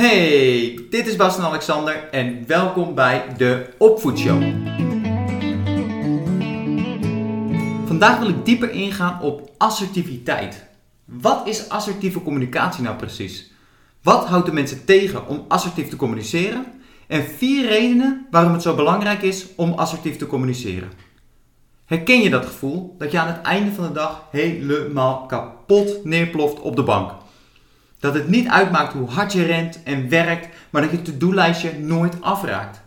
Hey, dit is Bas en Alexander en welkom bij de Opvoedshow. Vandaag wil ik dieper ingaan op assertiviteit. Wat is assertieve communicatie nou precies? Wat houdt de mensen tegen om assertief te communiceren? En vier redenen waarom het zo belangrijk is om assertief te communiceren. Herken je dat gevoel dat je aan het einde van de dag helemaal kapot neerploft op de bank? Dat het niet uitmaakt hoe hard je rent en werkt, maar dat je to-do-lijstje nooit afraakt.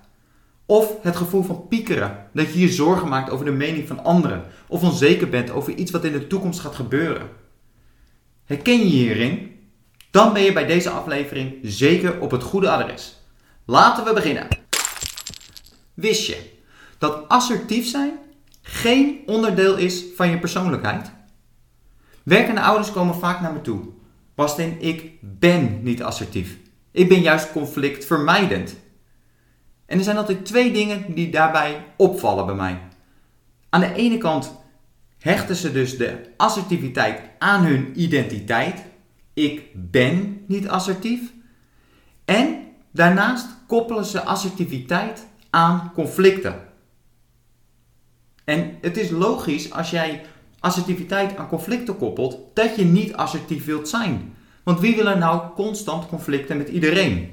Of het gevoel van piekeren, dat je je zorgen maakt over de mening van anderen, of onzeker bent over iets wat in de toekomst gaat gebeuren. Herken je hierin? Dan ben je bij deze aflevering zeker op het goede adres. Laten we beginnen. Wist je dat assertief zijn geen onderdeel is van je persoonlijkheid? Werkende ouders komen vaak naar me toe Bastien, ik ben niet assertief. Ik ben juist conflictvermijdend. En er zijn altijd twee dingen die daarbij opvallen bij mij. Aan de ene kant hechten ze dus de assertiviteit aan hun identiteit. Ik ben niet assertief. En daarnaast koppelen ze assertiviteit aan conflicten. En het is logisch als jij assertiviteit aan conflicten koppelt, dat je niet assertief wilt zijn. Want wie wil er nou constant conflicten met iedereen?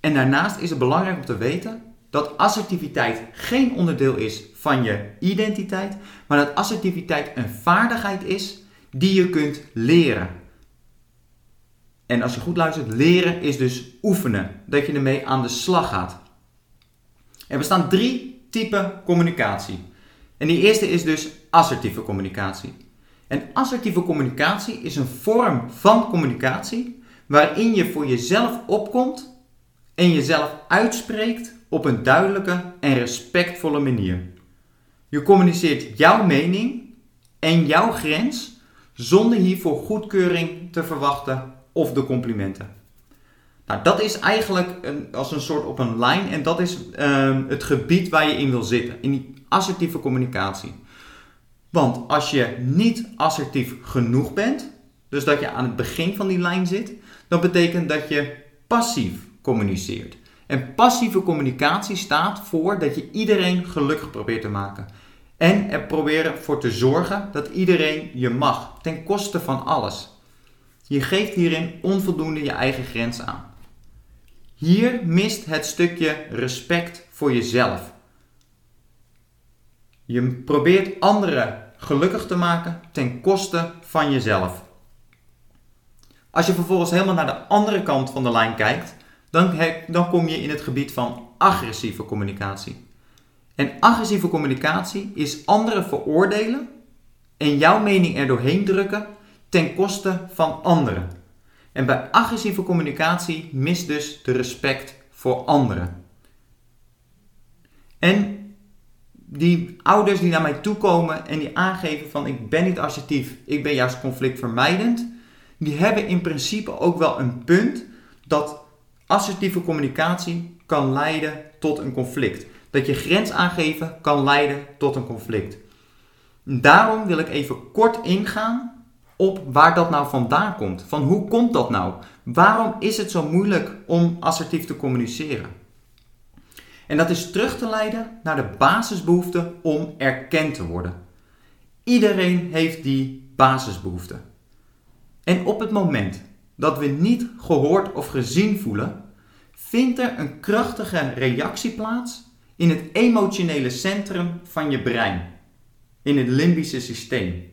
En daarnaast is het belangrijk om te weten dat assertiviteit geen onderdeel is van je identiteit, maar dat assertiviteit een vaardigheid is die je kunt leren. En als je goed luistert, leren is dus oefenen, dat je ermee aan de slag gaat. Er bestaan drie typen communicatie. En die eerste is dus assertieve communicatie. En assertieve communicatie is een vorm van communicatie waarin je voor jezelf opkomt en jezelf uitspreekt op een duidelijke en respectvolle manier. Je communiceert jouw mening en jouw grens zonder hiervoor goedkeuring te verwachten of de complimenten. Nou, dat is eigenlijk een, als een soort op een lijn en dat is ehm, het gebied waar je in wil zitten, in die assertieve communicatie. Want als je niet assertief genoeg bent, dus dat je aan het begin van die lijn zit, dan betekent dat je passief communiceert. En passieve communicatie staat voor dat je iedereen gelukkig probeert te maken. En er proberen voor te zorgen dat iedereen je mag, ten koste van alles. Je geeft hierin onvoldoende je eigen grens aan. Hier mist het stukje respect voor jezelf. Je probeert anderen gelukkig te maken ten koste van jezelf. Als je vervolgens helemaal naar de andere kant van de lijn kijkt, dan, dan kom je in het gebied van agressieve communicatie. En agressieve communicatie is anderen veroordelen en jouw mening er doorheen drukken ten koste van anderen. En bij agressieve communicatie mist dus de respect voor anderen. En die ouders die naar mij toe komen en die aangeven van ik ben niet assertief, ik ben juist conflictvermijdend, die hebben in principe ook wel een punt dat assertieve communicatie kan leiden tot een conflict. Dat je grens aangeven kan leiden tot een conflict. Daarom wil ik even kort ingaan op waar dat nou vandaan komt. Van hoe komt dat nou? Waarom is het zo moeilijk om assertief te communiceren? En dat is terug te leiden naar de basisbehoefte om erkend te worden. Iedereen heeft die basisbehoefte. En op het moment dat we niet gehoord of gezien voelen, vindt er een krachtige reactie plaats in het emotionele centrum van je brein, in het limbische systeem.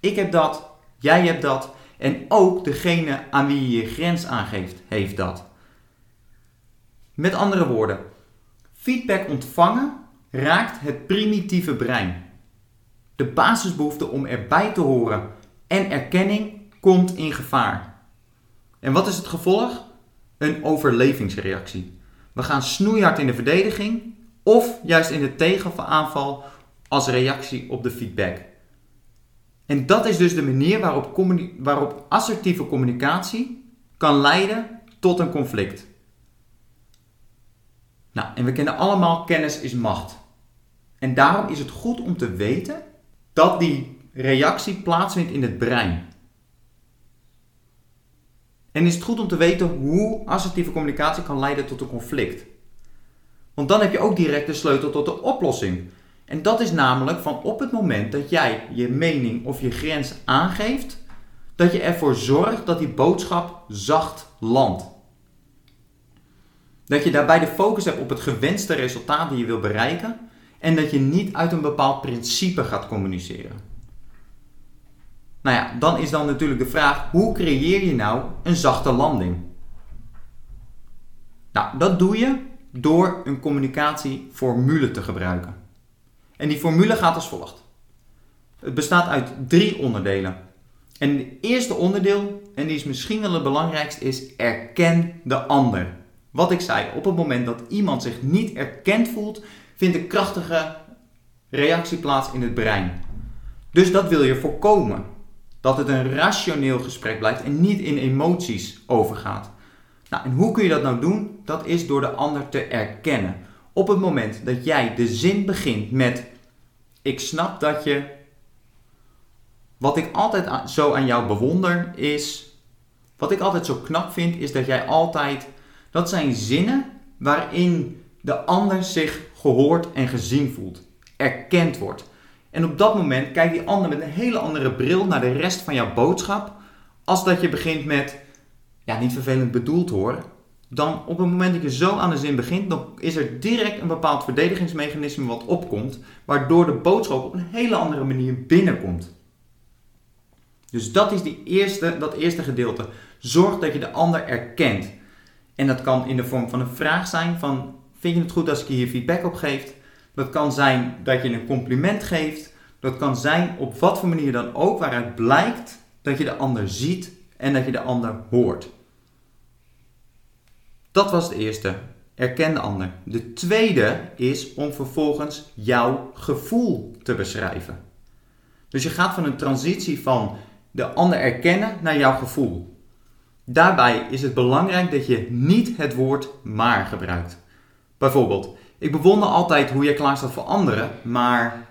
Ik heb dat, jij hebt dat en ook degene aan wie je je grens aangeeft, heeft dat. Met andere woorden, Feedback ontvangen raakt het primitieve brein. De basisbehoefte om erbij te horen en erkenning komt in gevaar. En wat is het gevolg? Een overlevingsreactie. We gaan snoeihard in de verdediging of juist in de tegenaanval als reactie op de feedback. En dat is dus de manier waarop, waarop assertieve communicatie kan leiden tot een conflict. Nou, en we kennen allemaal kennis is macht. En daarom is het goed om te weten dat die reactie plaatsvindt in het brein. En is het goed om te weten hoe assertieve communicatie kan leiden tot een conflict. Want dan heb je ook direct de sleutel tot de oplossing. En dat is namelijk van op het moment dat jij je mening of je grens aangeeft, dat je ervoor zorgt dat die boodschap zacht landt. Dat je daarbij de focus hebt op het gewenste resultaat die je wil bereiken en dat je niet uit een bepaald principe gaat communiceren. Nou ja, dan is dan natuurlijk de vraag: hoe creëer je nou een zachte landing? Nou, dat doe je door een communicatieformule te gebruiken. En die formule gaat als volgt. Het bestaat uit drie onderdelen. En het eerste onderdeel, en die is misschien wel het belangrijkste, is erken de ander. Wat ik zei, op het moment dat iemand zich niet erkend voelt, vindt een krachtige reactie plaats in het brein. Dus dat wil je voorkomen. Dat het een rationeel gesprek blijft en niet in emoties overgaat. Nou, en hoe kun je dat nou doen? Dat is door de ander te erkennen. Op het moment dat jij de zin begint met: Ik snap dat je. Wat ik altijd zo aan jou bewonder is. Wat ik altijd zo knap vind, is dat jij altijd. Dat zijn zinnen waarin de ander zich gehoord en gezien voelt, erkend wordt. En op dat moment kijkt die ander met een hele andere bril naar de rest van jouw boodschap, als dat je begint met, ja, niet vervelend bedoeld hoor. Dan op het moment dat je zo aan de zin begint, dan is er direct een bepaald verdedigingsmechanisme wat opkomt, waardoor de boodschap op een hele andere manier binnenkomt. Dus dat is die eerste, dat eerste gedeelte. Zorg dat je de ander erkent. En dat kan in de vorm van een vraag zijn van Vind je het goed als ik je hier feedback op geef? Dat kan zijn dat je een compliment geeft. Dat kan zijn op wat voor manier dan ook, waaruit blijkt dat je de ander ziet en dat je de ander hoort. Dat was het eerste. Erken de ander. De tweede is om vervolgens jouw gevoel te beschrijven. Dus je gaat van een transitie van de ander erkennen naar jouw gevoel. Daarbij is het belangrijk dat je niet het woord maar gebruikt. Bijvoorbeeld, ik bewonder altijd hoe je klaar staat voor anderen, maar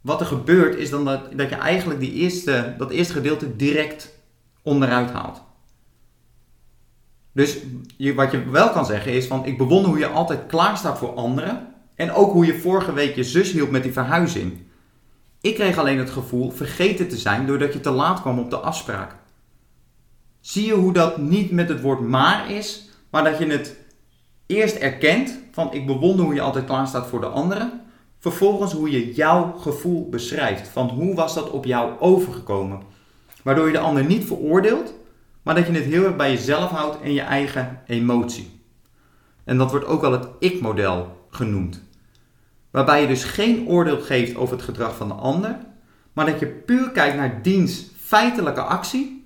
wat er gebeurt is dan dat, dat je eigenlijk die eerste, dat eerste gedeelte direct onderuit haalt. Dus je, wat je wel kan zeggen is van ik bewonder hoe je altijd klaar staat voor anderen. En ook hoe je vorige week je zus hielp met die verhuizing. Ik kreeg alleen het gevoel vergeten te zijn doordat je te laat kwam op de afspraak. Zie je hoe dat niet met het woord maar is, maar dat je het eerst erkent van ik bewonder hoe je altijd klaar staat voor de anderen. Vervolgens hoe je jouw gevoel beschrijft. Van hoe was dat op jou overgekomen. Waardoor je de ander niet veroordeelt, maar dat je het heel erg bij jezelf houdt en je eigen emotie. En dat wordt ook wel het ik-model genoemd. Waarbij je dus geen oordeel geeft over het gedrag van de ander, maar dat je puur kijkt naar diens feitelijke actie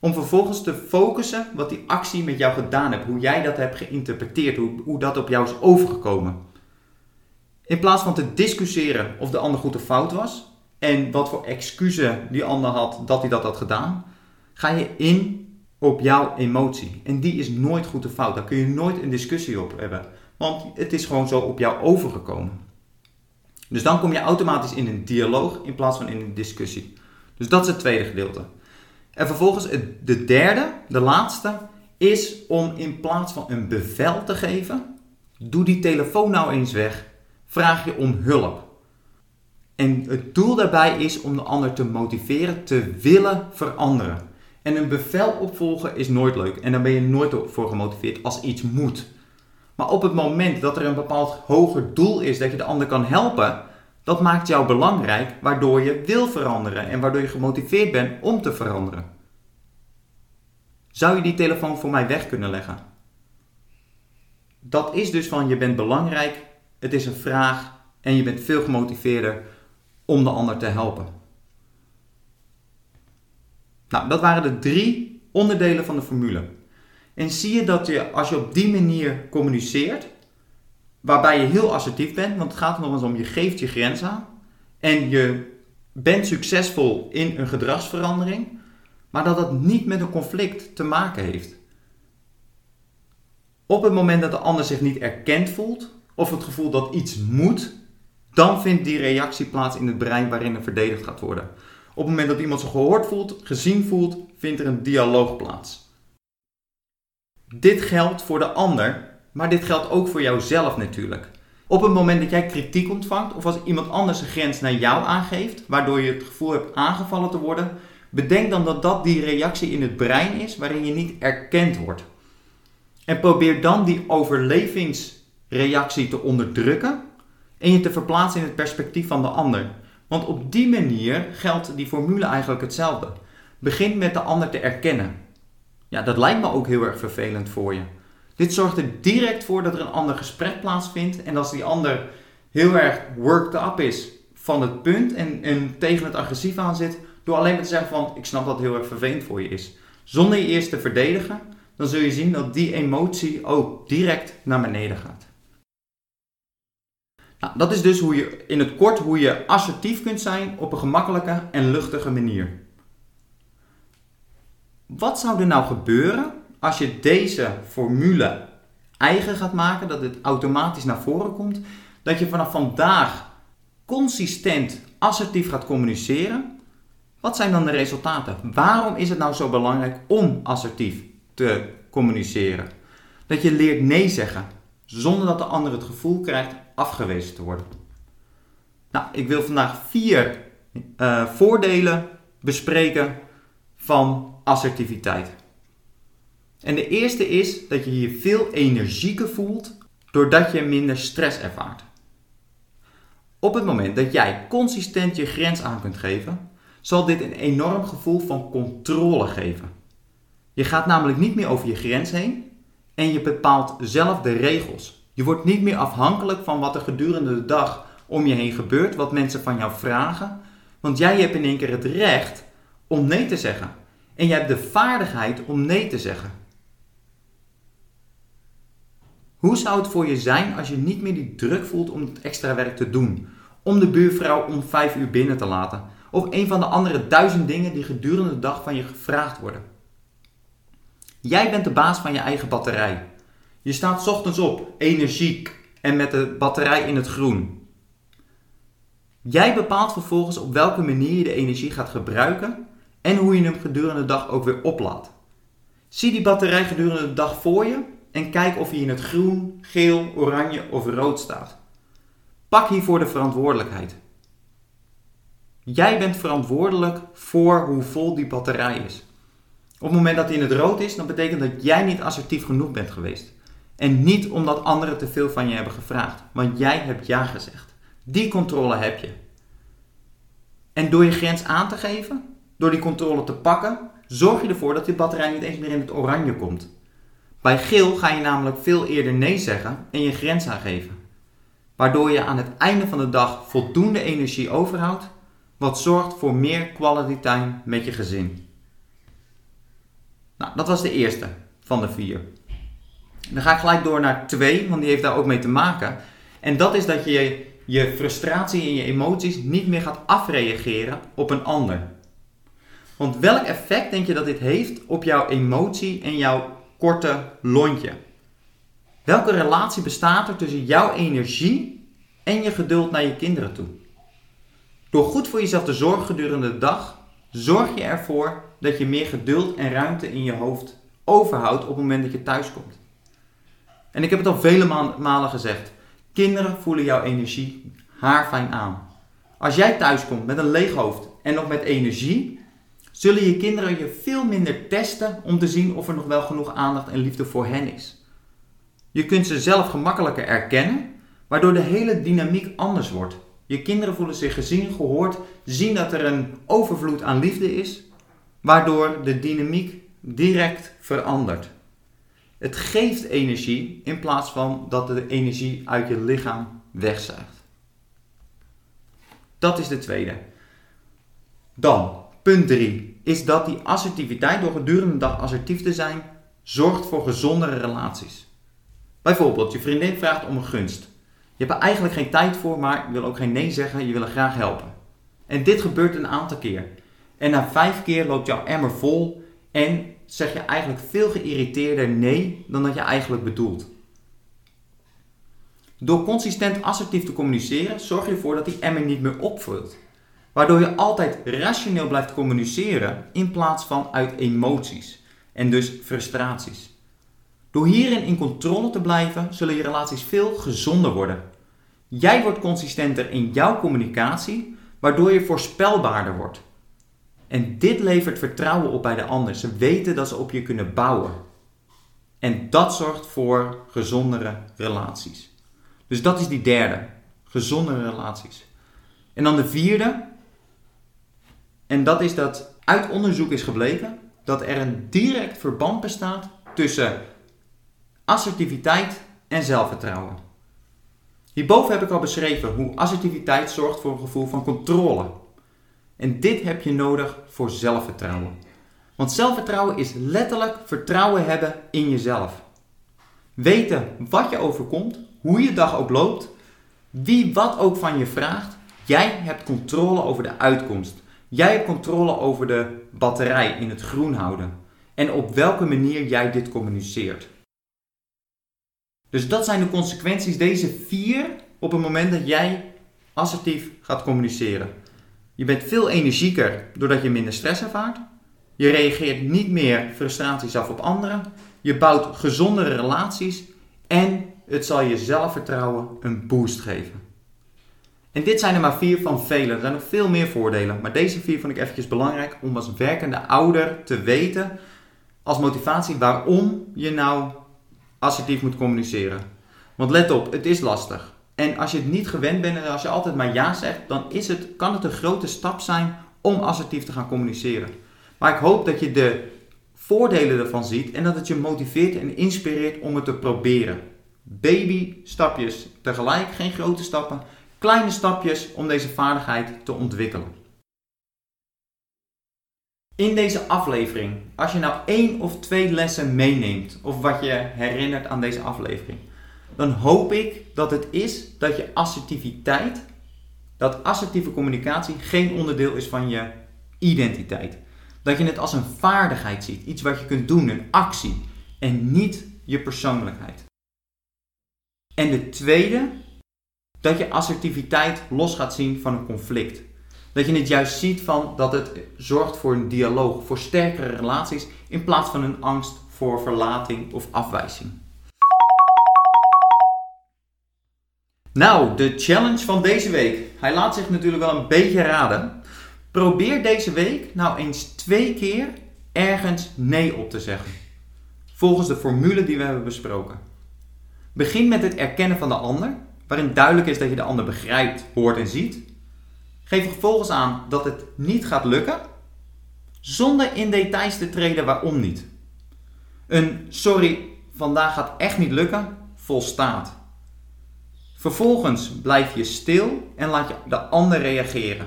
om vervolgens te focussen wat die actie met jou gedaan heeft. Hoe jij dat hebt geïnterpreteerd. Hoe, hoe dat op jou is overgekomen. In plaats van te discussiëren of de ander goed of fout was. En wat voor excuses die ander had dat hij dat had gedaan. Ga je in op jouw emotie. En die is nooit goed of fout. Daar kun je nooit een discussie op hebben. Want het is gewoon zo op jou overgekomen. Dus dan kom je automatisch in een dialoog in plaats van in een discussie. Dus dat is het tweede gedeelte. En vervolgens de derde, de laatste, is om in plaats van een bevel te geven, doe die telefoon nou eens weg. Vraag je om hulp. En het doel daarbij is om de ander te motiveren te willen veranderen. En een bevel opvolgen is nooit leuk. En dan ben je nooit voor gemotiveerd als iets moet. Maar op het moment dat er een bepaald hoger doel is dat je de ander kan helpen, dat maakt jou belangrijk, waardoor je wil veranderen en waardoor je gemotiveerd bent om te veranderen. Zou je die telefoon voor mij weg kunnen leggen? Dat is dus van je bent belangrijk, het is een vraag en je bent veel gemotiveerder om de ander te helpen. Nou, dat waren de drie onderdelen van de formule. En zie je dat je, als je op die manier communiceert, waarbij je heel assertief bent, want het gaat er nog eens om, je geeft je grens aan en je bent succesvol in een gedragsverandering, maar dat dat niet met een conflict te maken heeft. Op het moment dat de ander zich niet erkend voelt, of het gevoel dat iets moet, dan vindt die reactie plaats in het brein waarin er verdedigd gaat worden. Op het moment dat iemand zich gehoord voelt, gezien voelt, vindt er een dialoog plaats. Dit geldt voor de ander, maar dit geldt ook voor jouzelf natuurlijk. Op het moment dat jij kritiek ontvangt of als iemand anders een grens naar jou aangeeft, waardoor je het gevoel hebt aangevallen te worden, bedenk dan dat dat die reactie in het brein is waarin je niet erkend wordt. En probeer dan die overlevingsreactie te onderdrukken en je te verplaatsen in het perspectief van de ander. Want op die manier geldt die formule eigenlijk hetzelfde. Begin met de ander te erkennen. Ja, dat lijkt me ook heel erg vervelend voor je. Dit zorgt er direct voor dat er een ander gesprek plaatsvindt. En als die ander heel erg worked up is van het punt en, en tegen het agressief aan zit, door alleen maar te zeggen van ik snap dat heel erg vervelend voor je is. Zonder je eerst te verdedigen, dan zul je zien dat die emotie ook direct naar beneden gaat. Nou, dat is dus hoe je in het kort hoe je assertief kunt zijn op een gemakkelijke en luchtige manier. Wat zou er nou gebeuren als je deze formule eigen gaat maken, dat het automatisch naar voren komt, dat je vanaf vandaag consistent assertief gaat communiceren? Wat zijn dan de resultaten? Waarom is het nou zo belangrijk om assertief te communiceren? Dat je leert nee zeggen, zonder dat de ander het gevoel krijgt afgewezen te worden. Nou, ik wil vandaag vier uh, voordelen bespreken van assertiviteit. En de eerste is dat je je veel energieker voelt doordat je minder stress ervaart. Op het moment dat jij consistent je grens aan kunt geven, zal dit een enorm gevoel van controle geven. Je gaat namelijk niet meer over je grens heen en je bepaalt zelf de regels. Je wordt niet meer afhankelijk van wat er gedurende de dag om je heen gebeurt, wat mensen van jou vragen, want jij hebt in één keer het recht om nee te zeggen. En jij hebt de vaardigheid om nee te zeggen. Hoe zou het voor je zijn als je niet meer die druk voelt om het extra werk te doen? Om de buurvrouw om vijf uur binnen te laten? Of een van de andere duizend dingen die gedurende de dag van je gevraagd worden? Jij bent de baas van je eigen batterij. Je staat ochtends op, energiek en met de batterij in het groen. Jij bepaalt vervolgens op welke manier je de energie gaat gebruiken en hoe je hem gedurende de dag ook weer oplaadt. Zie die batterij gedurende de dag voor je en kijk of hij in het groen, geel, oranje of rood staat. Pak hiervoor de verantwoordelijkheid. Jij bent verantwoordelijk voor hoe vol die batterij is. Op het moment dat hij in het rood is, dan betekent dat jij niet assertief genoeg bent geweest. En niet omdat anderen te veel van je hebben gevraagd, want jij hebt ja gezegd. Die controle heb je. En door je grens aan te geven, door die controle te pakken, zorg je ervoor dat die batterij niet eens meer in het oranje komt. Bij geel ga je namelijk veel eerder nee zeggen en je grens aangeven. Waardoor je aan het einde van de dag voldoende energie overhoudt, wat zorgt voor meer quality time met je gezin. Nou, dat was de eerste van de vier. Dan ga ik gelijk door naar twee, want die heeft daar ook mee te maken. En dat is dat je je frustratie en je emoties niet meer gaat afreageren op een ander. Want welk effect denk je dat dit heeft op jouw emotie en jouw korte lontje. Welke relatie bestaat er tussen jouw energie en je geduld naar je kinderen toe? Door goed voor jezelf te zorgen gedurende de dag, zorg je ervoor dat je meer geduld en ruimte in je hoofd overhoudt op het moment dat je thuis komt. En ik heb het al vele malen gezegd: kinderen voelen jouw energie haarfijn aan. Als jij thuis komt met een leeg hoofd en nog met energie, zullen je kinderen je veel minder testen om te zien of er nog wel genoeg aandacht en liefde voor hen is. Je kunt ze zelf gemakkelijker erkennen, waardoor de hele dynamiek anders wordt. Je kinderen voelen zich gezien, gehoord, zien dat er een overvloed aan liefde is, waardoor de dynamiek direct verandert. Het geeft energie in plaats van dat de energie uit je lichaam wegzuigt. Dat is de tweede. Dan Punt 3 is dat die assertiviteit door gedurende de dag assertief te zijn zorgt voor gezondere relaties. Bijvoorbeeld, je vriendin vraagt om een gunst. Je hebt er eigenlijk geen tijd voor, maar je wil ook geen nee zeggen, je wil graag helpen. En dit gebeurt een aantal keer. En na vijf keer loopt jouw emmer vol en zeg je eigenlijk veel geïrriteerder nee dan dat je eigenlijk bedoelt. Door consistent assertief te communiceren zorg je ervoor dat die emmer niet meer opvult. Waardoor je altijd rationeel blijft communiceren in plaats van uit emoties en dus frustraties. Door hierin in controle te blijven, zullen je relaties veel gezonder worden. Jij wordt consistenter in jouw communicatie, waardoor je voorspelbaarder wordt. En dit levert vertrouwen op bij de ander. Ze weten dat ze op je kunnen bouwen. En dat zorgt voor gezondere relaties. Dus dat is die derde. Gezondere relaties. En dan de vierde. En dat is dat uit onderzoek is gebleken dat er een direct verband bestaat tussen assertiviteit en zelfvertrouwen. Hierboven heb ik al beschreven hoe assertiviteit zorgt voor een gevoel van controle. En dit heb je nodig voor zelfvertrouwen. Want zelfvertrouwen is letterlijk vertrouwen hebben in jezelf. Weten wat je overkomt, hoe je dag ook loopt, wie wat ook van je vraagt, jij hebt controle over de uitkomst. Jij hebt controle over de batterij in het groen houden. En op welke manier jij dit communiceert. Dus dat zijn de consequenties, deze vier, op het moment dat jij assertief gaat communiceren. Je bent veel energieker doordat je minder stress ervaart. Je reageert niet meer frustraties af op anderen. Je bouwt gezondere relaties en het zal je zelfvertrouwen een boost geven. En dit zijn er maar vier van vele. Er zijn nog veel meer voordelen. Maar deze vier vond ik eventjes belangrijk om als werkende ouder te weten als motivatie waarom je nou assertief moet communiceren. Want let op, het is lastig. En als je het niet gewend bent en als je altijd maar ja zegt, dan is het, kan het een grote stap zijn om assertief te gaan communiceren. Maar ik hoop dat je de voordelen ervan ziet en dat het je motiveert en inspireert om het te proberen. Baby stapjes tegelijk, geen grote stappen. Kleine stapjes om deze vaardigheid te ontwikkelen. In deze aflevering, als je nou één of twee lessen meeneemt, of wat je herinnert aan deze aflevering, dan hoop ik dat het is dat je assertiviteit, dat assertieve communicatie geen onderdeel is van je identiteit. Dat je het als een vaardigheid ziet, iets wat je kunt doen, een actie en niet je persoonlijkheid. En de tweede, dat je assertiviteit los gaat zien van een conflict. Dat je het juist ziet van dat het zorgt voor een dialoog, voor sterkere relaties, in plaats van een angst voor verlating of afwijzing. Nou, de challenge van deze week. Hij laat zich natuurlijk wel een beetje raden. Probeer deze week nou eens twee keer ergens nee op te zeggen. Volgens de formule die we hebben besproken. Begin met het erkennen van de ander, waarin duidelijk is dat je de ander begrijpt, hoort en ziet. Geef vervolgens aan dat het niet gaat lukken, zonder in details te treden waarom niet. Een sorry, vandaag gaat echt niet lukken, volstaat. Vervolgens blijf je stil en laat je de ander reageren.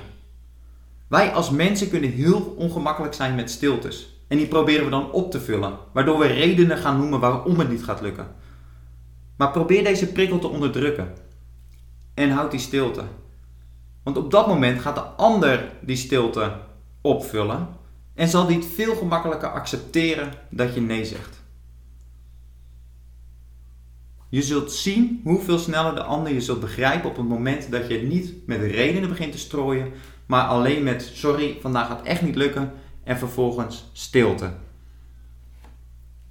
Wij als mensen kunnen heel ongemakkelijk zijn met stiltes. En die proberen we dan op te vullen, waardoor we redenen gaan noemen waarom het niet gaat lukken. Maar probeer deze prikkel te onderdrukken. En houd die stilte. Want op dat moment gaat de ander die stilte opvullen en zal die het veel gemakkelijker accepteren dat je nee zegt. Je zult zien hoeveel sneller de ander je zult begrijpen op het moment dat je niet met redenen begint te strooien, maar alleen met sorry, vandaag gaat echt niet lukken en vervolgens stilte.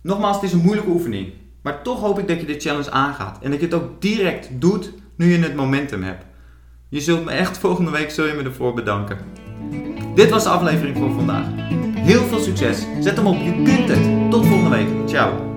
Nogmaals, het is een moeilijke oefening, maar toch hoop ik dat je de challenge aangaat en dat je het ook direct doet nu je het momentum hebt. Je zult me echt volgende week zul me ervoor bedanken. Dit was de aflevering voor vandaag. Heel veel succes. Zet hem op. Je kunt het. Tot volgende week. Ciao.